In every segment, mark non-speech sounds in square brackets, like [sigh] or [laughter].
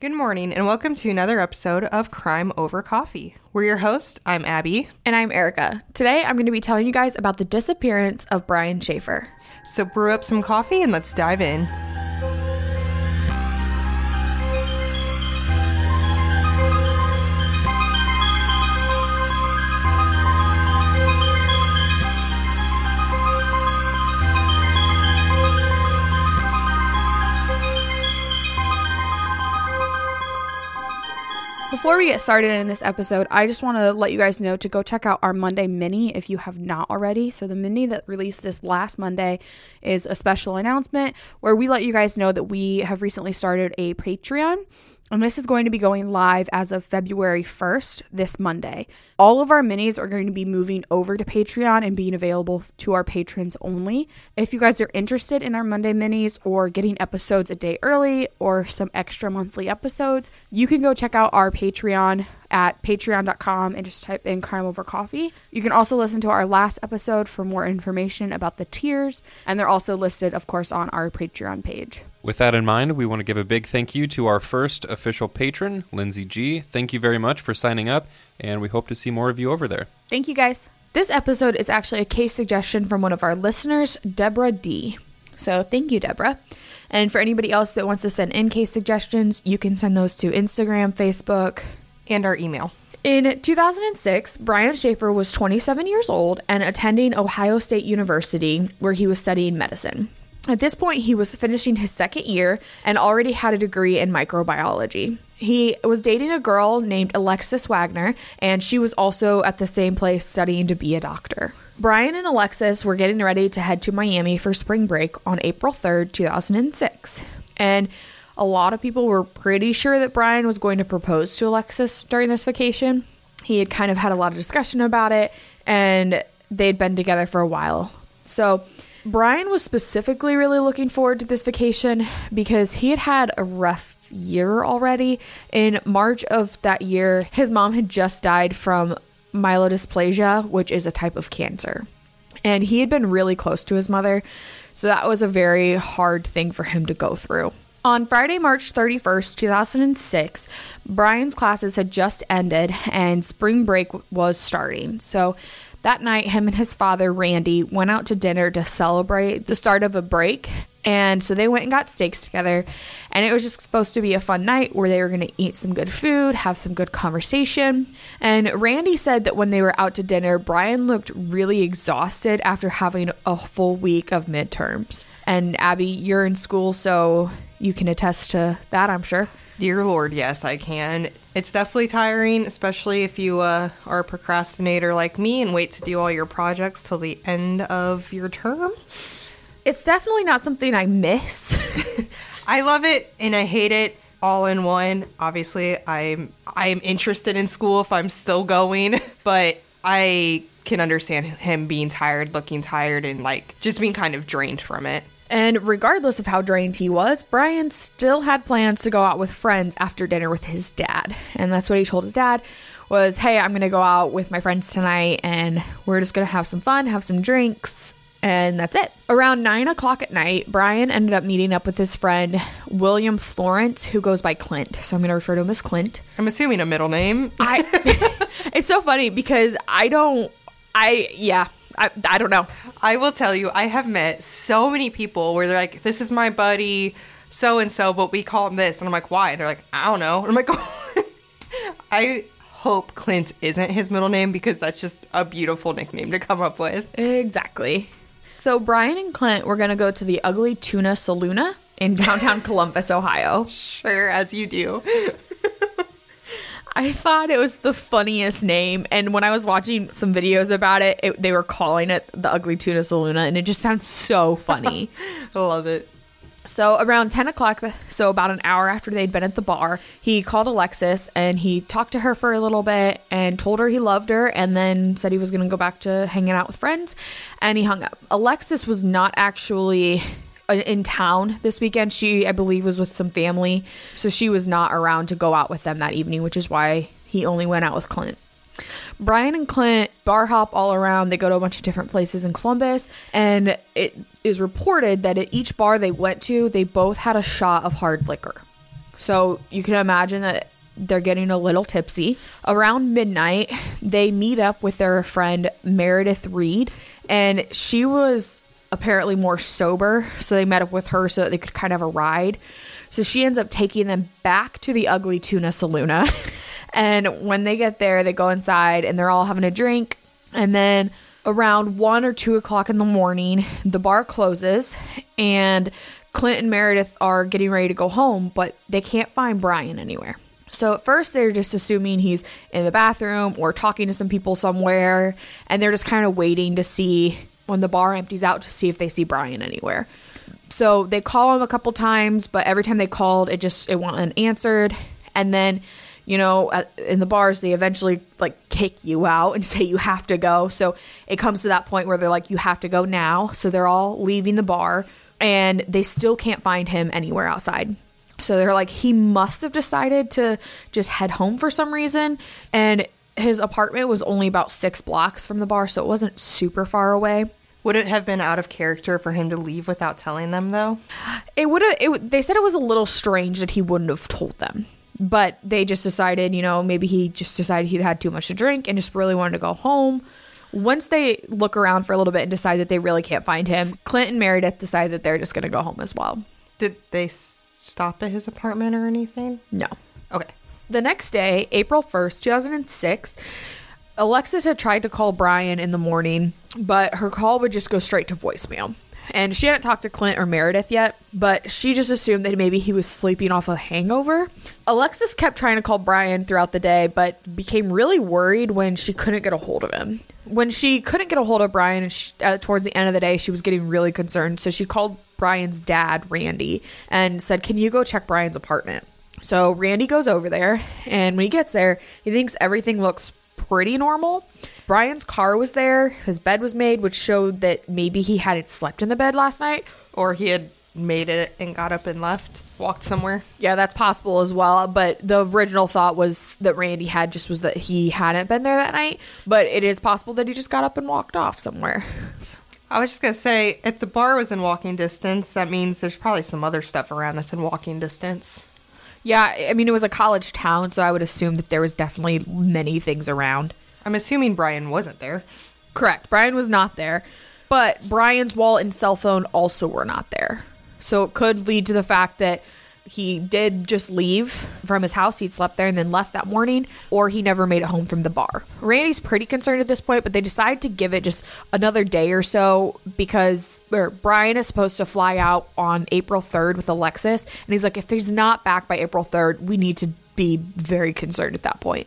Good morning, and welcome to another episode of Crime Over Coffee. We're your host. I'm Abby. And I'm Erica. Today I'm going to be telling you guys about the disappearance of Brian Shaffer. So brew up some coffee and let's dive in. Before we get started in this episode, I just want to let you guys know to go check out our Monday mini if you have not already. So, the mini that released this last Monday is a special announcement where we let you guys know that we have recently started a Patreon. And this is going to be going live as of February 1st, this Monday. All of our minis are going to be moving over to Patreon and being available to our patrons only. If you guys are interested in our Monday minis or getting episodes a day early or some extra monthly episodes, you can go check out our Patreon at patreon.com and just type in crime over coffee. You can also listen to our last episode for more information about the tiers, and they're also listed, of course, on our Patreon page. With that in mind, we want to give a big thank you to our first official patron, Lindsay G. Thank you very much for signing up, and we hope to see more of you over there. Thank you guys. This episode is actually a case suggestion from one of our listeners, Deborah D. So thank you, Deborah. And for anybody else that wants to send in case suggestions, you can send those to Instagram, Facebook, And our email. In 2006, Brian Shaffer was 27 years old and attending Ohio State University, where he was studying medicine. At this point, he was finishing his second year and already had a degree in microbiology. He was dating a girl named Alexis Wagner, and she was also at the same place studying to be a doctor. Brian and Alexis were getting ready to head to Miami for spring break on April 3rd, 2006. And a lot of people were pretty sure that Brian was going to propose to Alexis during this vacation. He had kind of had a lot of discussion about it, and they'd been together for a while. So, Brian was specifically really looking forward to this vacation because he had had a rough year already. In March of that year, his mom had just died from myelodysplasia, which is a type of cancer. And he had been really close to his mother, so that was a very hard thing for him to go through. On Friday, March 31st, 2006, Brian's classes had just ended and spring break was starting. So that night, him and his father, Randy, went out to dinner to celebrate the start of a break. And so they went and got steaks together. And it was just supposed to be a fun night where they were going to eat some good food, have some good conversation. And Randy said that when they were out to dinner, Brian looked really exhausted after having a full week of midterms. And Abby, you're in school, so you can attest to that, I'm sure. Dear Lord, yes, I can. It's definitely tiring, especially if you uh, are a procrastinator like me and wait to do all your projects till the end of your term. It's definitely not something I miss. [laughs] [laughs] I love it and I hate it all in one. Obviously, I'm I'm interested in school if I'm still going, [laughs] but I can understand him being tired, looking tired and like just being kind of drained from it. And regardless of how drained he was, Brian still had plans to go out with friends after dinner with his dad. And that's what he told his dad was, "Hey, I'm going to go out with my friends tonight and we're just going to have some fun, have some drinks." And that's it. Around nine o'clock at night, Brian ended up meeting up with his friend William Florence, who goes by Clint. So I'm going to refer to him as Clint. I'm assuming a middle name. I. [laughs] [laughs] it's so funny because I don't. I yeah. I, I don't know. I will tell you, I have met so many people where they're like, "This is my buddy, so and so," but we call him this, and I'm like, "Why?" And they're like, "I don't know." And I'm like, [laughs] I hope Clint isn't his middle name because that's just a beautiful nickname to come up with. Exactly. So Brian and Clint were gonna go to the Ugly Tuna Saloona in downtown [laughs] Columbus, Ohio. Sure, as you do. [laughs] I thought it was the funniest name, and when I was watching some videos about it, it they were calling it the Ugly Tuna Saloona, and it just sounds so funny. [laughs] I love it. So around 10 o'clock, so about an hour after they'd been at the bar, he called Alexis and he talked to her for a little bit and told her he loved her and then said he was going to go back to hanging out with friends and he hung up. Alexis was not actually in town this weekend. She, I believe, was with some family. So she was not around to go out with them that evening, which is why he only went out with Clint. Brian and Clint bar hop all around. They go to a bunch of different places in Columbus, and it is reported that at each bar they went to, they both had a shot of hard liquor. So you can imagine that they're getting a little tipsy. Around midnight, they meet up with their friend Meredith Reed, and she was apparently more sober. So they met up with her so that they could kind of have a ride. So she ends up taking them back to the Ugly Tuna Saloona. [laughs] and when they get there, they go inside and they're all having a drink. And then around one or two o'clock in the morning, the bar closes and Clint and Meredith are getting ready to go home, but they can't find Brian anywhere. So at first they're just assuming he's in the bathroom or talking to some people somewhere, and they're just kind of waiting to see when the bar empties out to see if they see Brian anywhere. So they call him a couple times, but every time they called, it just it went unanswered. And then, you know, at, in the bars, they eventually like kick you out and [laughs] say you have to go. So it comes to that point where they're like, you have to go now. So they're all leaving the bar, and they still can't find him anywhere outside. So they're like, he must have decided to just head home for some reason. And his apartment was only about six blocks from the bar, so it wasn't super far away. Would it have been out of character for him to leave without telling them, though? It would have. They said it was a little strange that he wouldn't have told them, but they just decided, you know, maybe he just decided he'd had too much to drink and just really wanted to go home. Once they look around for a little bit and decide that they really can't find him, Clint and Meredith decide that they're just going to go home as well. Did they stop at his apartment or anything? No. Okay. The next day, April 1st, 2006, Alexis had tried to call Brian in the morning, but her call would just go straight to voicemail. And she hadn't talked to Clint or Meredith yet, but she just assumed that maybe he was sleeping off a hangover. Alexis kept trying to call Brian throughout the day, but became really worried when she couldn't get a hold of him. When she couldn't get a hold of Brian, and she, uh, towards the end of the day, she was getting really concerned. So she called Brian's dad, Randy, and said, Can you go check Brian's apartment? So Randy goes over there, and when he gets there, he thinks everything looks pretty normal. Brian's car was there, his bed was made, which showed that maybe he hadn't slept in the bed last night. Or he had made it and got up and left, walked somewhere. Yeah, that's possible as well. But the original thought was that Randy had just was that he hadn't been there that night. But it is possible that he just got up and walked off somewhere. I was just gonna say, if the bar was in walking distance, that means there's probably some other stuff around that's in walking distance. Yeah, I mean, it was a college town, so I would assume that there was definitely many things around. I'm assuming Brian wasn't there. Correct. Brian was not there, but Brian's wallet and cell phone also were not there. So it could lead to the fact that he did just leave from his house. He'd slept there and then left that morning, or he never made it home from the bar. Randy's pretty concerned at this point, but they decide to give it just another day or so because Brian is supposed to fly out on April 3rd with Alexis. And he's like, if he's not back by April 3rd, we need to be very concerned at that point.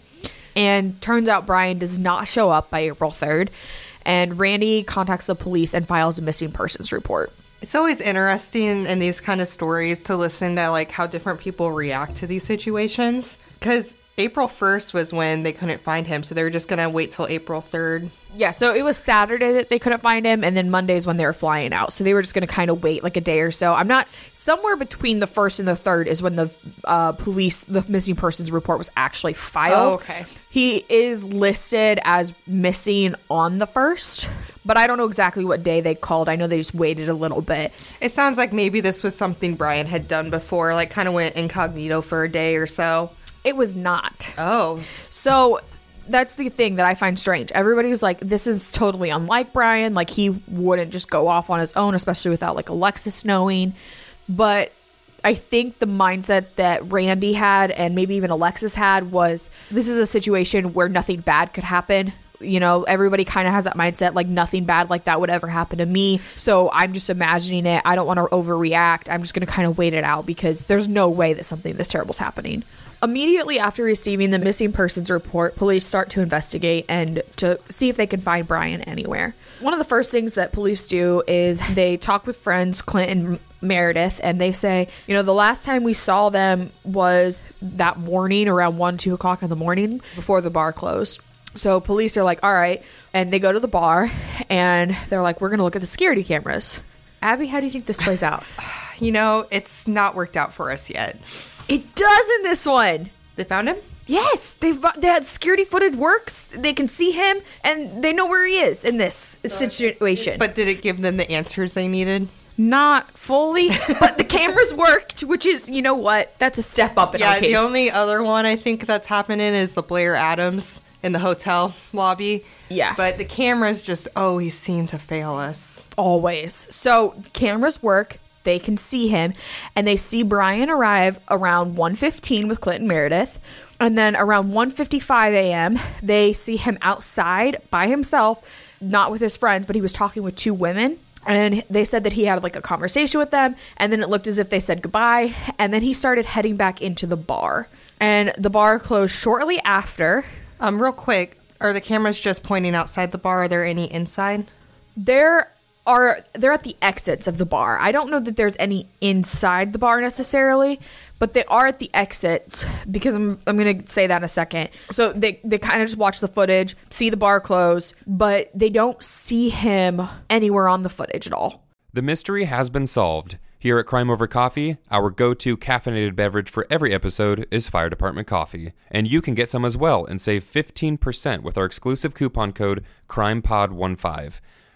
And turns out Brian does not show up by April 3rd. And Randy contacts the police and files a missing persons report. It's always interesting in these kind of stories to listen to like how different people react to these situations. Because April 1st was when they couldn't find him, so they were just gonna wait till April 3rd. Yeah, so it was Saturday that they couldn't find him, and then Monday's when they were flying out. So they were just going to kind of wait like a day or so. I'm not somewhere between the first and the third is when the uh, police, the missing persons report was actually filed. Oh, okay. He is listed as missing on the first, but I don't know exactly what day they called. I know they just waited a little bit. It sounds like maybe this was something Brian had done before, like kind of went incognito for a day or so. It was not. Oh, So that's the thing that I find strange. Everybody's like, this is totally unlike Brian. Like, he wouldn't just go off on his own, especially without like Alexis knowing. But I think the mindset that Randy had and maybe even Alexis had was this is a situation where nothing bad could happen. You know, everybody kind of has that mindset like nothing bad like that would ever happen to me. So I'm just imagining it. I don't want to overreact. I'm just going to kind of wait it out because there's no way that something this terrible is happening. Immediately after receiving the missing persons report, police start to investigate and to see if they can find Brian anywhere. One of the first things that police do is they talk with friends, Clint and Meredith, and they say, you know, the last time we saw them was that morning around 1, 2 o'clock in the morning before the bar closed. So police are like, all right. And they go to the bar and they're like, we're going to look at the security cameras. Abby, how do you think this plays out? [sighs] you know, it's not worked out for us yet. It does in this one. They found him? Yes, they've they had security footage works. They can see him and they know where he is in this situation. But did it give them the answers they needed? Not fully, [laughs] but the cameras worked, which is, you know what? That's a step up in our Yeah, case. the only other one I think that's happening is the Blair Adams in the hotel lobby. Yeah. But the cameras just always seem to fail us. Always. So cameras work. They can see him, and they see Brian arrive around 1:15 with Clinton Meredith, and then around 1:55 a.m. they see him outside by himself, not with his friends, but he was talking with two women. And they said that he had like a conversation with them, and then it looked as if they said goodbye, and then he started heading back into the bar. And the bar closed shortly after. Um, real quick, are the cameras just pointing outside the bar? Are there any inside? there are they're at the exits of the bar. I don't know that there's any inside the bar necessarily, but they are at the exits because I'm I'm gonna say that in a second. So they they kind of just watch the footage, see the bar close, but they don't see him anywhere on the footage at all. The mystery has been solved. Here at Crime Over Coffee, our go to caffeinated beverage for every episode is Fire Department Coffee. And you can get some as well and save 15% with our exclusive coupon code CrimePod15.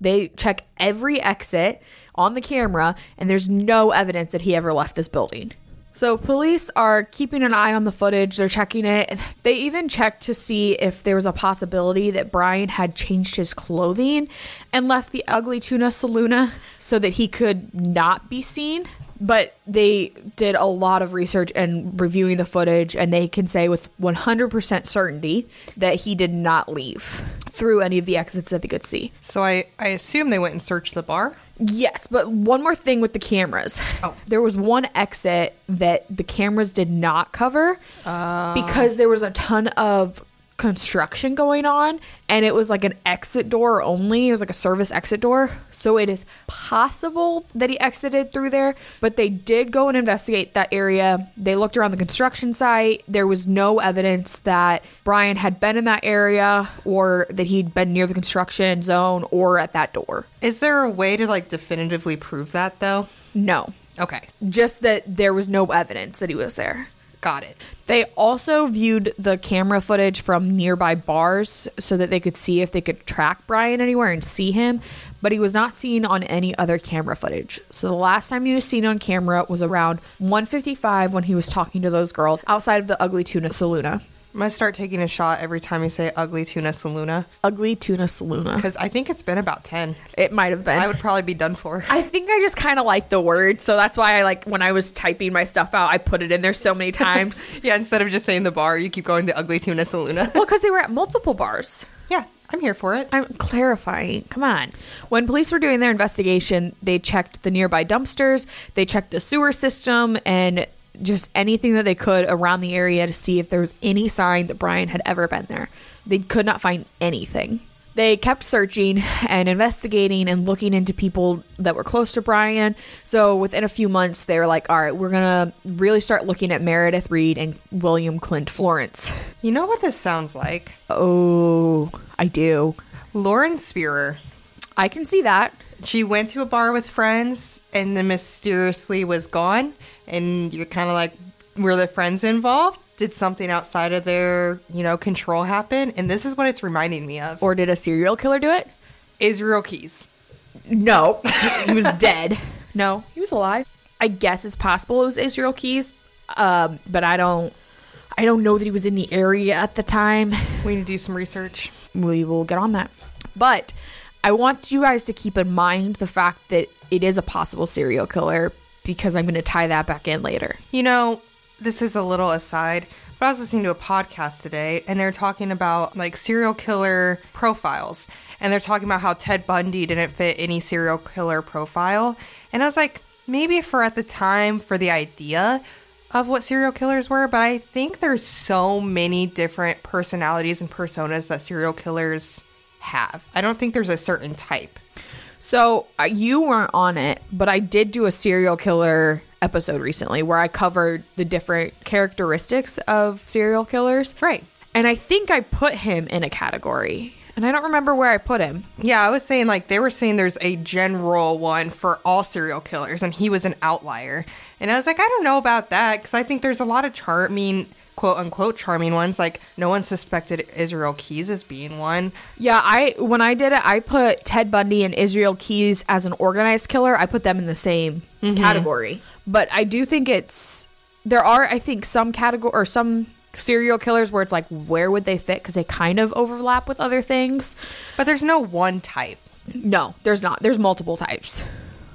They check every exit on the camera, and there's no evidence that he ever left this building. So, police are keeping an eye on the footage. They're checking it. They even checked to see if there was a possibility that Brian had changed his clothing and left the ugly tuna saloona so that he could not be seen. But they did a lot of research and reviewing the footage, and they can say with 100% certainty that he did not leave through any of the exits that they could see. So I, I assume they went and searched the bar. Yes, but one more thing with the cameras. Oh. [laughs] There was one exit that the cameras did not cover uh. because there was a ton of construction going on and it was like an exit door only. It was like a service exit door. So it is possible that he exited through there, but they did go and investigate that area. They looked around the construction site. There was no evidence that Brian had been in that area or that he'd been near the construction zone or at that door. Is there a way to like definitively prove that though? No. Okay, just that there was no evidence that he was there. Got it. They also viewed the camera footage from nearby bars so that they could see if they could track Brian anywhere and see him, but he was not seen on any other camera footage. So the last time he was seen on camera was around 1:55 when he was talking to those girls outside of the Ugly Tuna Saloona. I'm gonna start taking a shot every time you say ugly tuna saloona Ugly Tuna Saloona. because I think it's been about ten. It might have been. I would probably be done for. I think I just kind of like the word, so that's why I like when I was typing my stuff out, I put it in there so many [laughs] times. Yeah, instead of just saying the bar, you keep going the ugly tuna saloona. well, because they were at multiple bars. yeah, I'm here for it. I'm clarifying. Come on. When police were doing their investigation, they checked the nearby dumpsters, they checked the sewer system, and just anything that they could around the area to see if there was any sign that Brian had ever been there. They could not find anything. They kept searching and investigating and looking into people that were close to Brian. So within a few months, they were like, all right, we're going to really start looking at Meredith Reed and William Clint Florence. You know what this sounds like? Oh, I do. Lauren Spierer. I can see that. She went to a bar with friends and then mysteriously was gone. And you're kind of like, were the friends involved? Did something outside of their, you know, control happen? And this is what it's reminding me of. Or did a serial killer do it? Israel Keyes. No, [laughs] he was dead. No, he was alive. I guess it's possible it was Israel Keyes, um, but I don't. I don't know that he was in the area at the time. We need to do some research. We will get on that. But I want you guys to keep in mind the fact that it is a possible serial killer because I'm going to tie that back in later. You know, this is a little aside, but I was listening to a podcast today and they're talking about like serial killer profiles. And they're talking about how Ted Bundy didn't fit any serial killer profile. And I was like, maybe for at the time, for the idea of what serial killers were, but I think there's so many different personalities and personas that serial killers have. I don't think there's a certain type. So uh, you weren't on it, but I did do a serial killer episode recently where I covered the different characteristics of serial killers. Right. And I think I put him in a category. And I don't remember where I put him. Yeah, I was saying like they were saying there's a general one for all serial killers, and he was an outlier. And I was like, I don't know about that because I think there's a lot of charming, quote unquote, charming ones. Like no one suspected Israel Keyes as being one. Yeah, I when I did it, I put Ted Bundy and Israel Keyes as an organized killer. I put them in the same mm-hmm. category. But I do think it's there are I think some category or some serial killers where it's like where would they fit because they kind of overlap with other things. But there's no one type. No, there's not. There's multiple types.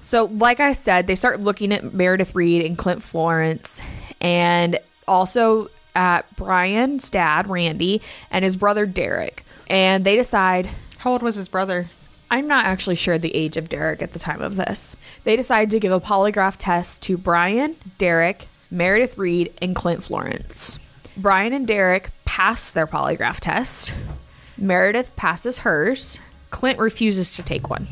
So, like I said, they start looking at Meredith Reed and Clint Florence and also at Brian's dad, Randy, and his brother, Derek. And they decide How old was his brother? I'm not actually sure the age of Derek at the time of this. They decide to give a polygraph test to Brian, Derek, Meredith Reed, and Clint Florence. Brian and Derek pass their polygraph test. Meredith passes hers. Clint refuses to take one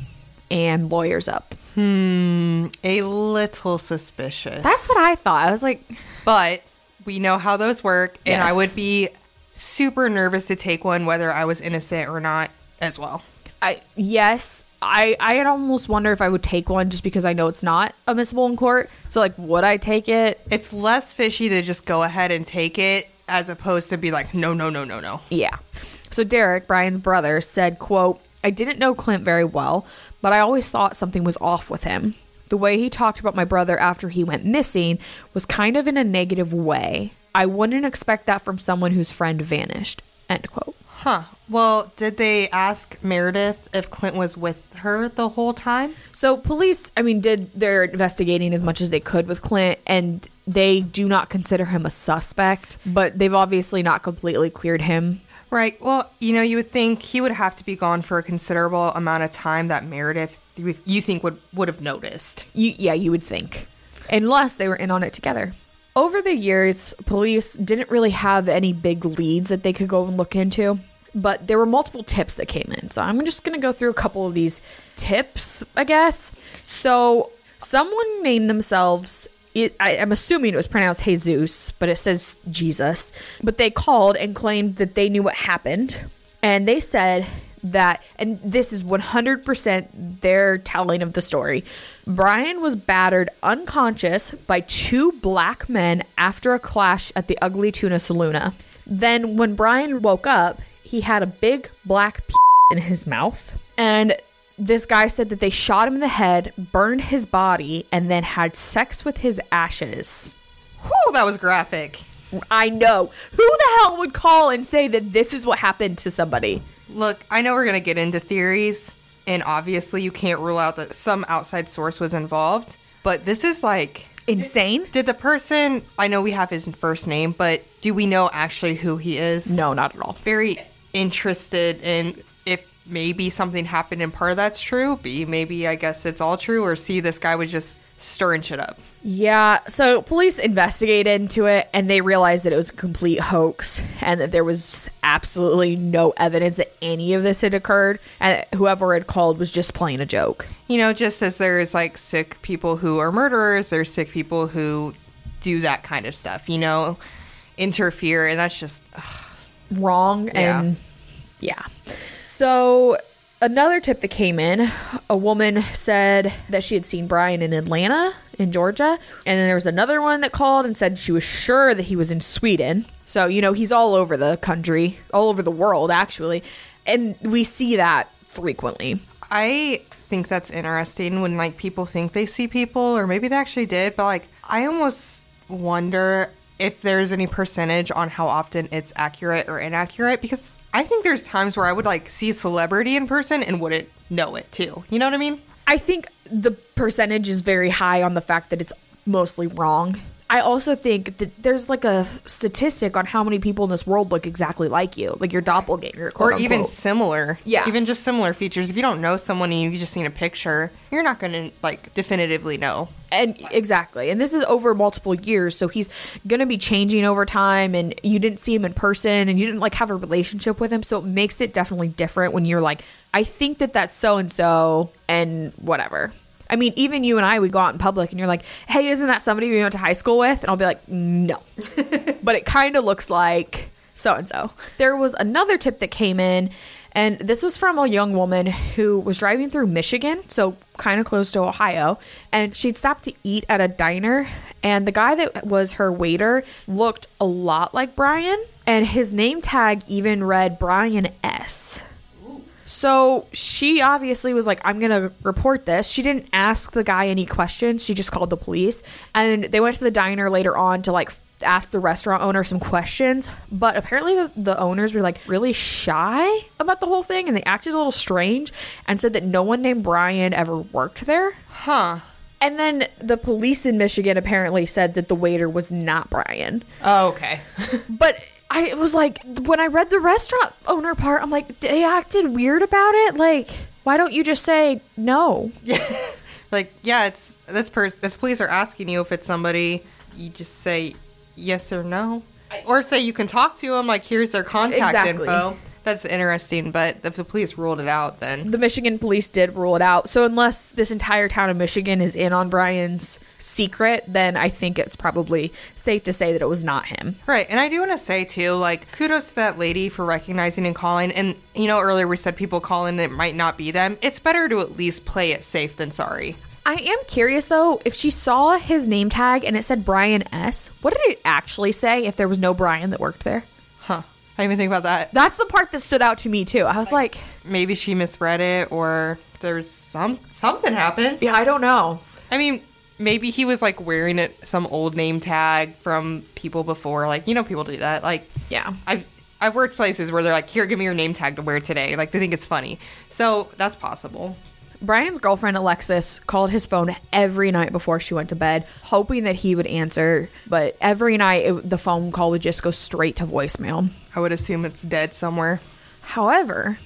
and lawyers up. Hmm, a little suspicious. That's what I thought. I was like, But we know how those work, and I would be super nervous to take one, whether I was innocent or not, as well. I yes, I I'd almost wonder if I would take one just because I know it's not admissible in court. So like, would I take it? It's less fishy to just go ahead and take it as opposed to be like, no, no, no, no, no. Yeah. So Derek, Brian's brother, said, quote, I didn't know Clint very well, but I always thought something was off with him. The way he talked about my brother after he went missing was kind of in a negative way. I wouldn't expect that from someone whose friend vanished. End quote. Huh. Well, did they ask Meredith if Clint was with her the whole time? So police, I mean, did their investigating as much as they could with Clint, and they do not consider him a suspect, but they've obviously not completely cleared him. Right. Well, you know, you would think he would have to be gone for a considerable amount of time that Meredith you you think would would have noticed. You, yeah, you would think. Unless they were in on it together. Over the years, police didn't really have any big leads that they could go and look into, but there were multiple tips that came in. So I'm just going to go through a couple of these tips, I guess. So someone named themselves. It, I, I'm assuming it was pronounced Jesus, but it says Jesus. But they called and claimed that they knew what happened. And they said that, and this is 100% their telling of the story. Brian was battered unconscious by two black men after a clash at the Ugly Tuna Saloona. Then, when Brian woke up, he had a big black p- in his mouth. And this guy said that they shot him in the head, burned his body, and then had sex with his ashes. Whew, that was graphic. I know. Who the hell would call and say that this is what happened to somebody? Look, I know we're going to get into theories, and obviously you can't rule out that some outside source was involved, but this is like Insane? did the person I know we have his first name, but do we know actually who he is? No, not at all. Very interested in if maybe something happened and part of that's true. B, maybe I guess it's all true, or C, this guy was just stirring shit up. Yeah, so police investigated into it and they realized that it was a complete hoax and that there was absolutely no evidence that any of this had occurred and whoever had called was just playing a joke. You know, just as there's like sick people who are murderers, there's sick people who do that kind of stuff, you know, interfere, and that's just ugh, Wrong and yeah. So another tip that came in, a woman said that she had seen Brian in Atlanta in Georgia, and then there was another one that called and said she was sure that he was in Sweden. So, you know, he's all over the country, all over the world actually. And we see that frequently. I think that's interesting when like people think they see people or maybe they actually did, but like I almost wonder if there's any percentage on how often it's accurate or inaccurate because I think there's times where I would like see a celebrity in person and wouldn't know it too. You know what I mean? I think the percentage is very high on the fact that it's mostly wrong. I also think that there's like a statistic on how many people in this world look exactly like you, like your doppelganger, or quote even similar. Yeah. Even just similar features. If you don't know someone and you've just seen a picture, you're not going to like definitively know. and exactly and this is over multiple years so he's gonna be changing over time and you didn't see him in person and you didn't like have a relationship with him so it makes it definitely different when you're like i think that that's so and so and whatever i mean even you and i would go out in public and you're like hey isn't that somebody we went to high school with and i'll be like no [laughs] but it kind of looks like so and so. There was another tip that came in, and this was from a young woman who was driving through Michigan, so kind of close to Ohio, and she'd stopped to eat at a diner, and the guy that was her waiter looked a lot like Brian, and his name tag even read Brian S. So she obviously was like, I'm going to report this. She didn't ask the guy any questions. She just called the police. And they went to the diner later on to like ask the restaurant owner some questions. But apparently the, the owners were like really shy about the whole thing and they acted a little strange and said that no one named Brian ever worked there. Huh. And then the police in Michigan apparently said that the waiter was not Brian. Oh, okay. [laughs] But I was like, when I read the restaurant owner part, I'm like, they acted weird about it. Like, why don't you just say no? Yeah. [laughs] like, yeah, it's this person. If police are asking you if it's somebody, you just say yes or no, or say you can talk to them. Like, here's their contact Exactly. info. That's interesting. But if the police ruled it out, then The Michigan police did rule it out. So unless this entire town of Michigan is in on Brian's secret, then I think it's probably safe to say that it was not him. Right. And I do want to say, too, like, kudos to that lady for recognizing and calling. And, you know, earlier we said people calling it might not be them. It's better to at least play it safe than sorry. I am curious though, if she saw his name tag and it said Brian S, what did it actually say if there was no Brian that worked there? Huh. I didn't even think about that. That's the part that stood out to me too. I was like, Maybe she misread it or there's some something happened. yeah, I don't know. I mean, maybe he was like wearing it some old name tag from people before. Like, you know, people do that. Like, Yeah. I've I've worked places where they're like, "Here, give me your name tag to wear today." Like, they think it's funny. So that's possible. Brian's girlfriend Alexis called his phone every night before she went to bed, hoping that he would answer. But every night, it, the phone call would just go straight to voicemail. I would assume it's dead somewhere. However,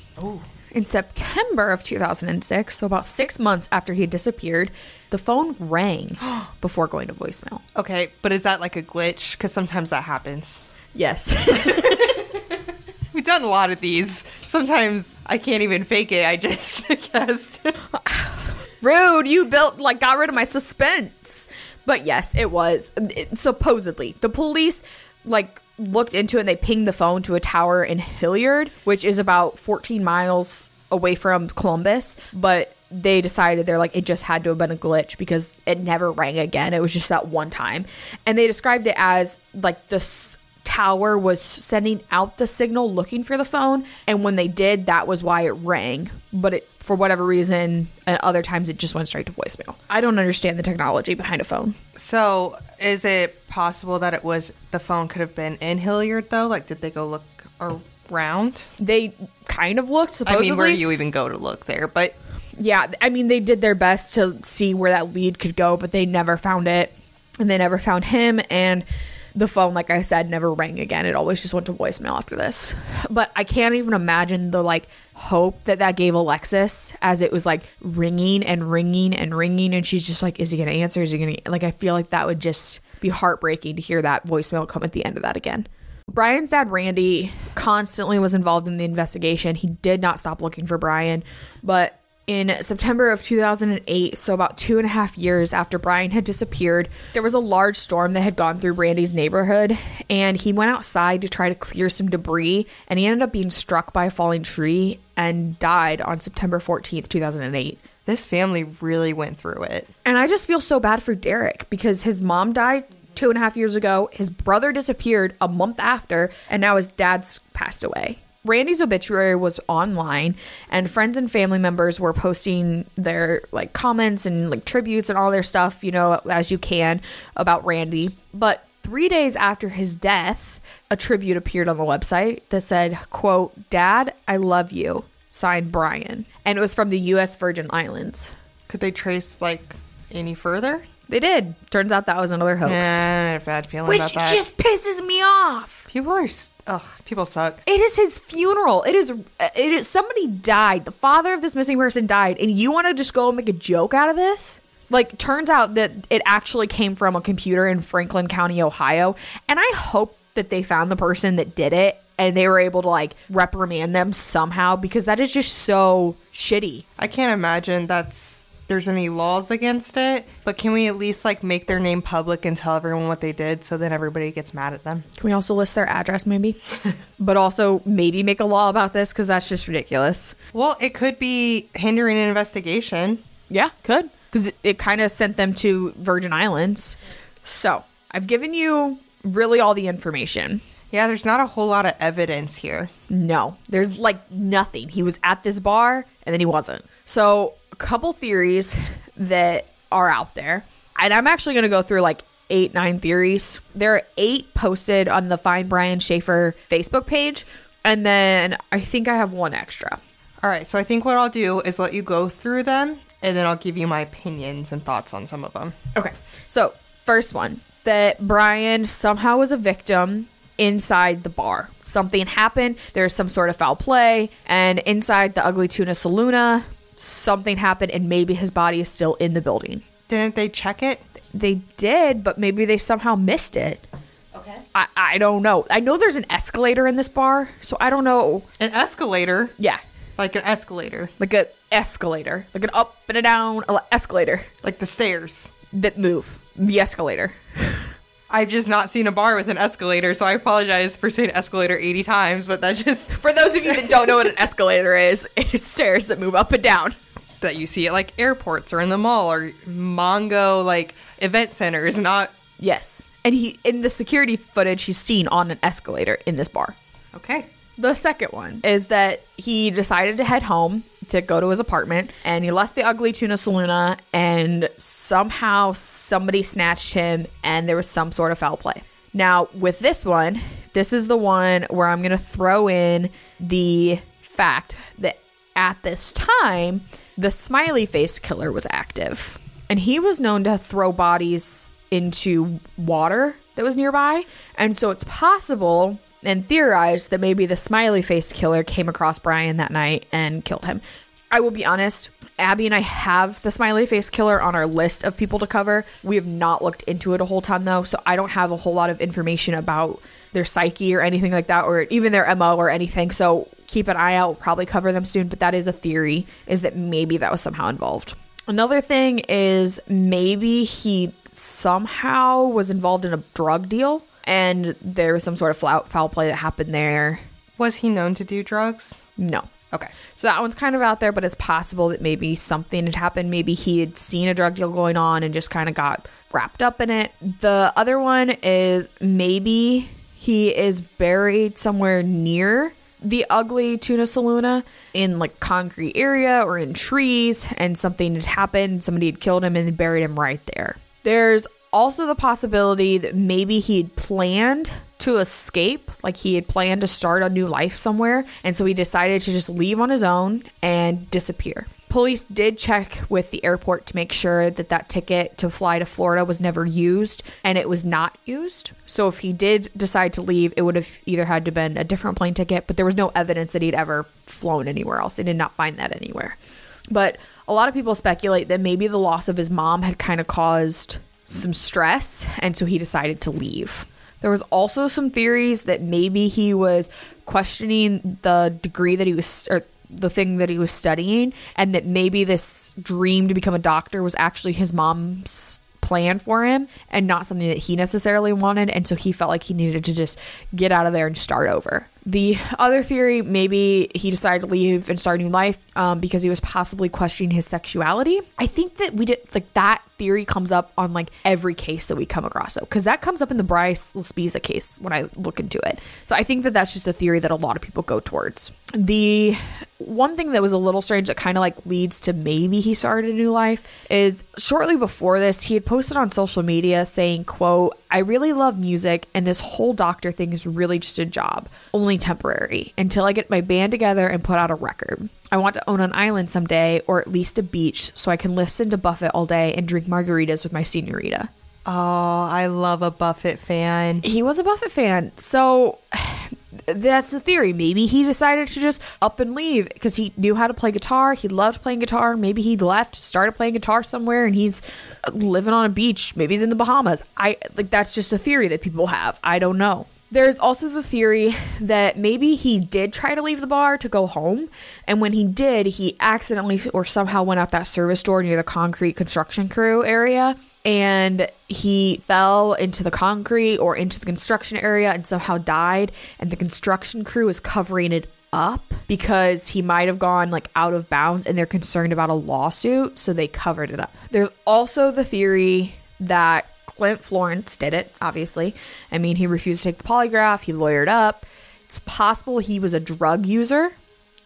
in September of 2006, so about six months after he disappeared, the phone rang [gasps] before going to voicemail. Okay, but is that like a glitch? Because sometimes that happens. Yes. [laughs] We've done a lot of these. Sometimes I can't even fake it. I just [laughs] guessed. [sighs] Rude. You built, like, got rid of my suspense. But yes, it was. It- supposedly. The police, like, looked into it and they pinged the phone to a tower in Hilliard, which is about 14 miles away from Columbus. But they decided they're like, it just had to have been a glitch because it never rang again. It was just that one time. And they described it as, like, the. Tower was sending out the signal looking for the phone and when they did that was why it rang but it for whatever reason at other times it just went straight to voicemail i don't understand the technology behind a phone So, is it possible that it was the phone could have been in Hilliard though? Like, did they go look around? they kind of looked I supposedly mean, where do you even go to look there? But yeah i mean they did their best to see where that lead could go but they never found it and they never found him and the phone like i said never rang again. It always just went to voicemail after this. But i can't even imagine the like hope that that gave alexis as it was like ringing and ringing and ringing. And she's just like is he gonna answer? Is he gonna like i feel like that would just be heartbreaking to hear that voicemail come at the end of that again. Brian's dad, Randy, constantly was involved in the investigation. He did not stop looking for Brian. But in September of 2008, so about two and a half years after Brian had disappeared, there was a large storm that had gone through Brandy's neighborhood. And he went outside to try to clear some debris. And he ended up being struck by a falling tree and died on September 14th, 2008. this family really went through it. And I just feel so bad for Derek because his mom died two and a half years ago. His brother disappeared a month after, and now his dad's passed away. Randy's obituary was online, and friends and family members were posting their like comments and like tributes and all their stuff, you know, as you can about Randy. But three days after his death, a tribute appeared on the website that said, quote, Dad, I love you. Signed Brian. And it was from the US Virgin Islands. Could they trace like any further? They did. Turns out that was another hoax. A bad feeling Which about that. Which just pisses me off. People are, ugh, people suck. It is his funeral. It is. It is. Somebody died. The father of this missing person died, and you want to just go and make a joke out of this? Like, turns out that it actually came from a computer in Franklin County, Ohio, and I hope that they found the person that did it and they were able to like reprimand them somehow because that is just so shitty. I can't imagine that's there's any laws against it, but can we at least like make their name public and tell everyone what they did so then everybody gets mad at them? Can we also list their address, maybe? [laughs] but also maybe make a law about this because that's just ridiculous. Well, it could be hindering an investigation. Yeah, could. Because it, it kind of sent them to Virgin Islands. So I've given you really all the information. Yeah, there's not a whole lot of evidence here. No, there's like nothing. He was at this bar and then he wasn't. So, a couple theories that are out there. And I'm actually going to go through like eight, nine theories. There are eight posted on the Find Brian Shaffer Facebook page. And then I think I have one extra. All right, so I think what I'll do is let you go through them and then I'll give you my opinions and thoughts on some of them. Okay. So, first one that Brian somehow was a victim inside the bar. Something happened. There's some sort of foul play. And inside the Ugly Tuna Saloona, something happened, and maybe his body is still in the building. Didn't they check it? They did, but maybe they somehow missed it. Okay. I, I don't know. I know there's an escalator in this bar, so I don't know. An escalator, Yeah. like an escalator, Like a escalator, like an up and a down escalator like the stairs. that move. The escalator. [laughs] I've just not seen a bar with an escalator, so I apologize for saying escalator 80 times, but that just For those of you that don't know what an escalator is, it's stairs that move up and down. that you see at like airports or in the mall or Mongo like event centers, not Yes. And he in the security footage he's seen on an escalator in this bar. okay. The second one is that he decided to head home to go to his apartment and he left the ugly tuna saloona and somehow somebody snatched him and there was some sort of foul play. Now, with this one, this is the one where I'm going to throw in the fact that at this time, the smiley face killer was active. And he was known to throw bodies into water that was nearby. And so it's possible and theorized that maybe the smiley face killer came across Brian that night and killed him. I will be honest, Abby and I have the smiley face killer on our list of people to cover. We have not looked into it a whole ton though, so I don't have a whole lot of information about their psyche or anything like that, or even their MO or anything. So keep an eye out. We'll probably cover them soon, but that is a theory, is that maybe that was somehow involved. Another thing is maybe he somehow was involved in a drug deal and there was some sort of foul, foul play that happened there. Was he known to do drugs? No. Okay. So that one's kind of out there, but it's possible that maybe something had happened. Maybe he had seen a drug deal going on and just kind of got wrapped up in it. The other one is maybe he is buried somewhere near the ugly tuna saloona in like concrete area or in trees and something had happened somebody had killed him and buried him right there there's also the possibility that maybe he'd planned to escape, like he had planned to start a new life somewhere, and so he decided to just leave on his own and disappear. Police did check with the airport to make sure that that ticket to fly to Florida was never used, and it was not used. So if he did decide to leave, it would have either had to been a different plane ticket, but there was no evidence that he'd ever flown anywhere else. They did not find that anywhere. But a lot of people speculate that maybe the loss of his mom had kind of caused some stress, and so he decided to leave. There was also some theories that maybe he was questioning the degree that he was, or the thing that he was studying, and that maybe this dream to become a doctor was actually his mom's plan for him and not something that he necessarily wanted. And so he felt like he needed to just get out of there and start over. The other theory, maybe he decided to leave and start a new life um, because he was possibly questioning his sexuality. I think that we did like that theory comes up on like every case that we come across, So, because that comes up in the Bryce Laspisa case when I look into it. So I think that that's just a theory that a lot of people go towards. The one thing that was a little strange that kind of like leads to maybe he started a new life is shortly before this, he had posted on social media saying, quote, I really love music and this whole doctor thing is really just a job. Only only temporary until I get my band together and put out a record. I want to own an island someday or at least a beach so I can listen to Buffett all day and drink margaritas with my senorita. Oh, I love a Buffett fan. He was a Buffett fan. So [sighs] that's the theory. Maybe he decided to just up and leave because he knew how to play guitar. He loved playing guitar. Maybe he left, started playing guitar somewhere, and he's living on a beach. Maybe he's in the Bahamas. I like that's just a theory that people have. I don't know. There's also the theory that maybe he did try to leave the bar to go home, and when he did, he accidentally or somehow went out that service door near the concrete construction crew area and he fell into the concrete or into the construction area and somehow died and the construction crew is covering it up because he might have gone like out of bounds and they're concerned about a lawsuit so they covered it up. There's also the theory that clint florence did it obviously i mean he refused to take the polygraph he lawyered up it's possible he was a drug user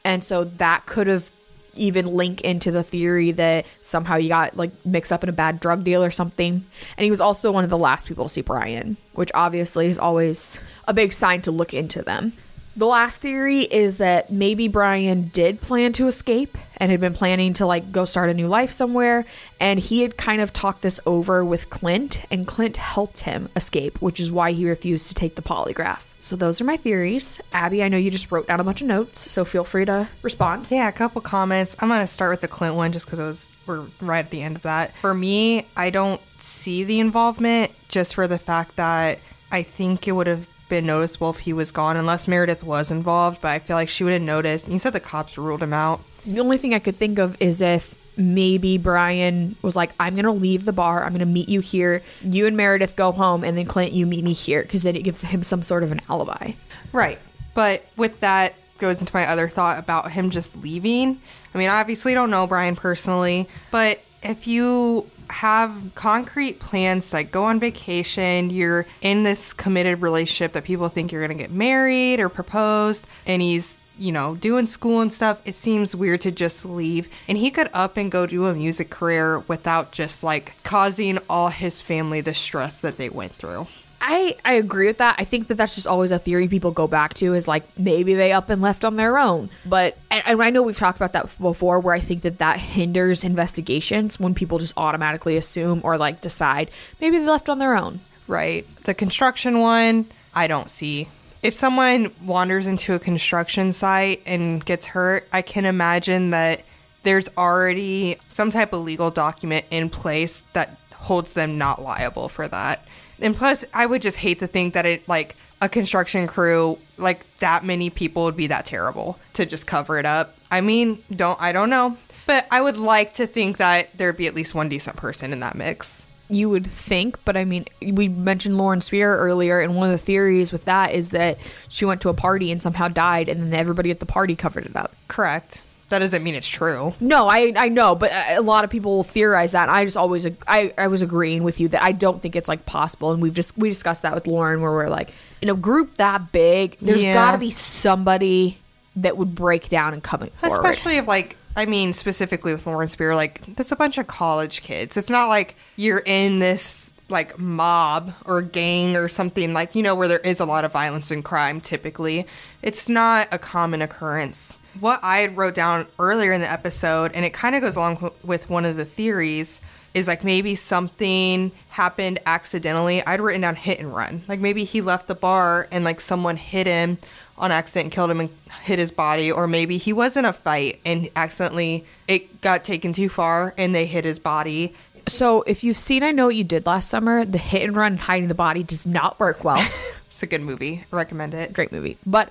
and so that could have even link into the theory that somehow he got like mixed up in a bad drug deal or something. And he was also one of the last people to see Brian, which obviously is always a big sign to look into them. The last theory is that maybe Brian did plan to escape and had been planning to like go start a new life somewhere and he had kind of talked this over with Clint and Clint helped him escape, which is why he refused to take the polygraph. So those are my theories. Abby, I know you just wrote down a bunch of notes, so feel free to respond. Yeah, a couple comments. I'm gonna start with the Clint one just because it was we're right at the end of that. For me, I don't see the involvement just for the fact that I think it would have been noticeable if he was gone, unless Meredith was involved. But I feel like she would have noticed. You said the cops ruled him out. The only thing I could think of is if maybe Brian was like, I'm going to leave the bar. I'm going to meet you here. You and Meredith go home, and then Clint, you meet me here, because then it gives him some sort of an alibi. Right. But with that goes into my other thought about him just leaving. I mean, I obviously don't know Brian personally, but if you have concrete plans to like go on vacation, you're in this committed relationship that people think you're going to get married or proposed, and he's you know, doing school and stuff, it seems weird to just leave. And he could up and go do a music career without just like causing all his family the stress that they went through. I, I agree with that. I think that that's just always a theory people go back to is like maybe they up and left on their own. But and, and I know we've talked about that before where I think that that hinders investigations when people just automatically assume or like decide maybe they left on their own. Right. The construction one, I don't see. If someone wanders into a construction site and gets hurt, I can imagine that there's already some type of legal document in place that holds them not liable for that. And plus, I would just hate to think that it, like, a construction crew, like, that many people would be that terrible to just cover it up. I mean, don't, I don't know. But I would like to think that there'd be at least one decent person in that mix you would think, but I mean, we mentioned Lauren Spierer earlier, and one of the theories with that is that she went to a party and somehow died, and then everybody at the party covered it up. Correct. That doesn't mean it's true. No, I I know, but uh, a lot of people theorize that. I just always I I was agreeing with you that I don't think it's like possible, and we've just we discussed that with Lauren where we're like in a group that big, there's Yeah. got to be somebody that would break down and come forward. Especially if like I mean specifically with Lawrence Spierer, like there's a bunch of college kids. It's not like you're in this like mob or gang or something like you know where there is a lot of violence and crime typically it's not a common occurrence what i wrote down earlier in the episode and it kind of goes along with one of the theories is like maybe something happened accidentally. I'd written down hit and run. Like maybe he left the bar and like someone hit him on accident and killed him and hit his body or maybe he was in a fight and accidentally it got taken too far and they hit his body. So if you've seen I Know What You Did Last Summer, the hit and run hiding the body does not work well. [laughs] it's a good movie recommend it Great movie. But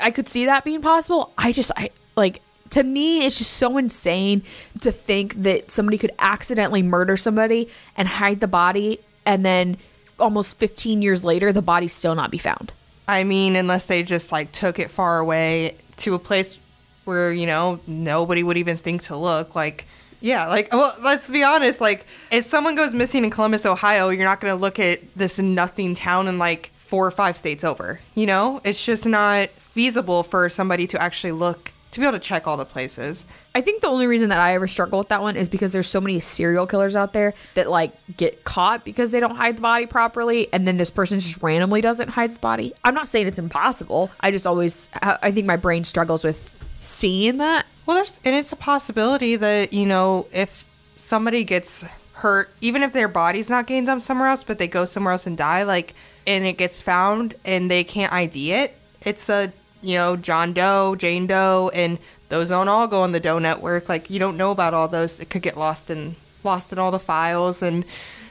I could see that being possible. I just I like to me it's just so insane to think that somebody could accidentally murder somebody and hide the body and then almost 15 years later the body still not be found. I mean, unless they just like took it far away to a place where, you know, nobody would even think to look. Like, yeah, like, well, let's be honest. Like, if someone goes missing in Columbus, Ohio, you're not going to look at this nothing town and like four or five states over. You know, it's just not feasible for somebody to actually look to be able to check all the places. I think the only reason that I ever struggle with that one is because there's so many serial killers out there that like get caught because they don't hide the body properly, and then this person just randomly doesn't hide the body. I'm not saying it's impossible. I just always, I think my brain struggles with seeing that. Well, there's and it's a possibility that you know if somebody gets hurt, even if their body's not getting dumped somewhere else, but they go somewhere else and die, like, and it gets found and they can't ID it, it's a you know John Doe, Jane Doe, and those don't all go on the Doe network. Like you don't know about all those. It could get lost in lost in all the files, and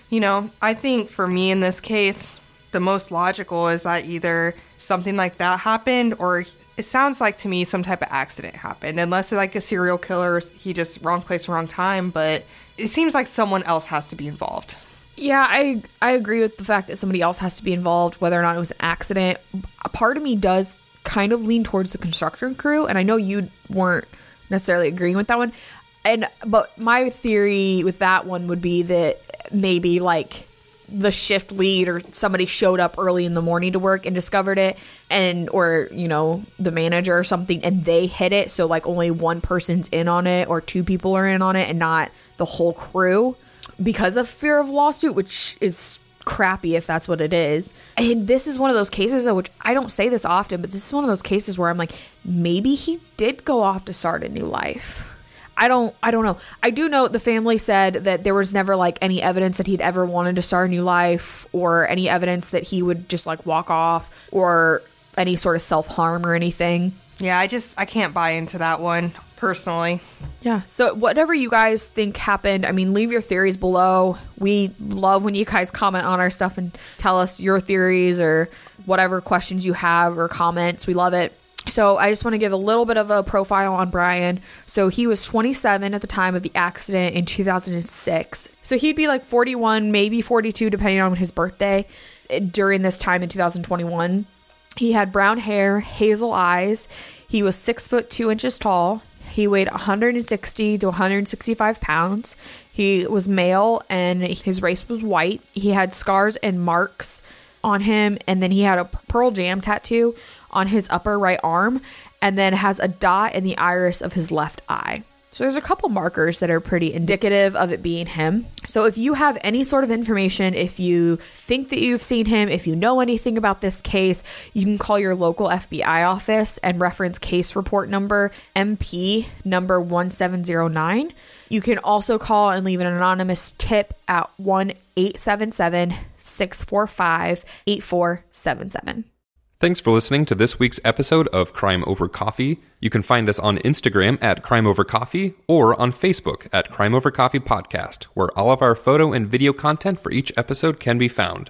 you know I think for me in this case, the most logical is that either something like that happened or it sounds like to me some type of accident happened. Unless it's like a serial killer he just wrong place wrong time. But it seems like someone else has to be involved Yeah, I I agree with the fact that somebody else has to be involved, whether or not it was an accident. A part of me does kind of lean towards the construction crew, and I know you weren't necessarily agreeing with that one. And but my theory with that one would be that maybe like the shift lead or somebody showed up early in the morning to work and discovered it and or you know the manager or something and they hit it so like only one person's in on it or two people are in on it and not the whole crew because of fear of lawsuit which is crappy if that's what it is and this is one of those cases which i don't say this often but this is one of those cases where i'm like maybe he did go off to start a new life I don't I don't know. I do know the family said that there was never like any evidence that he'd ever wanted to start a new life or any evidence that he would just like walk off or any sort of self-harm or anything. yeah i just i can't buy into that one personally Yeah. So whatever you guys think happened, I mean, leave your theories below. We love when you guys comment on our stuff and tell us your theories or whatever questions you have or comments. We love it. So I just want to give a little bit of a profile on Brian. So he was 27 at the time of the accident in 2006. So he'd be like 41, maybe 42 depending on his birthday eh, during this time in 2021. He had brown hair, hazel eyes. He was six foot two inches tall. He weighed 160 to 165 pounds. He was male and his race was white. He had scars and marks on him, and then he had a Pearl Jam tattoo on his upper right arm, and then has a dot in the iris of his left eye. So there's a couple markers that are pretty indicative of it being him. So if you have any sort of information, if you think that you've seen him, if you know anything about this case, you can call your local FBI office and reference case report number MP number 1709. You can also call and leave an anonymous tip at 1 877 645 8477. Thanks for listening to this week's episode of Crime Over Coffee. You can find us on Instagram at Crime Over Coffee or on Facebook at Crime Over Coffee Podcast, where all of our photo and video content for each episode can be found.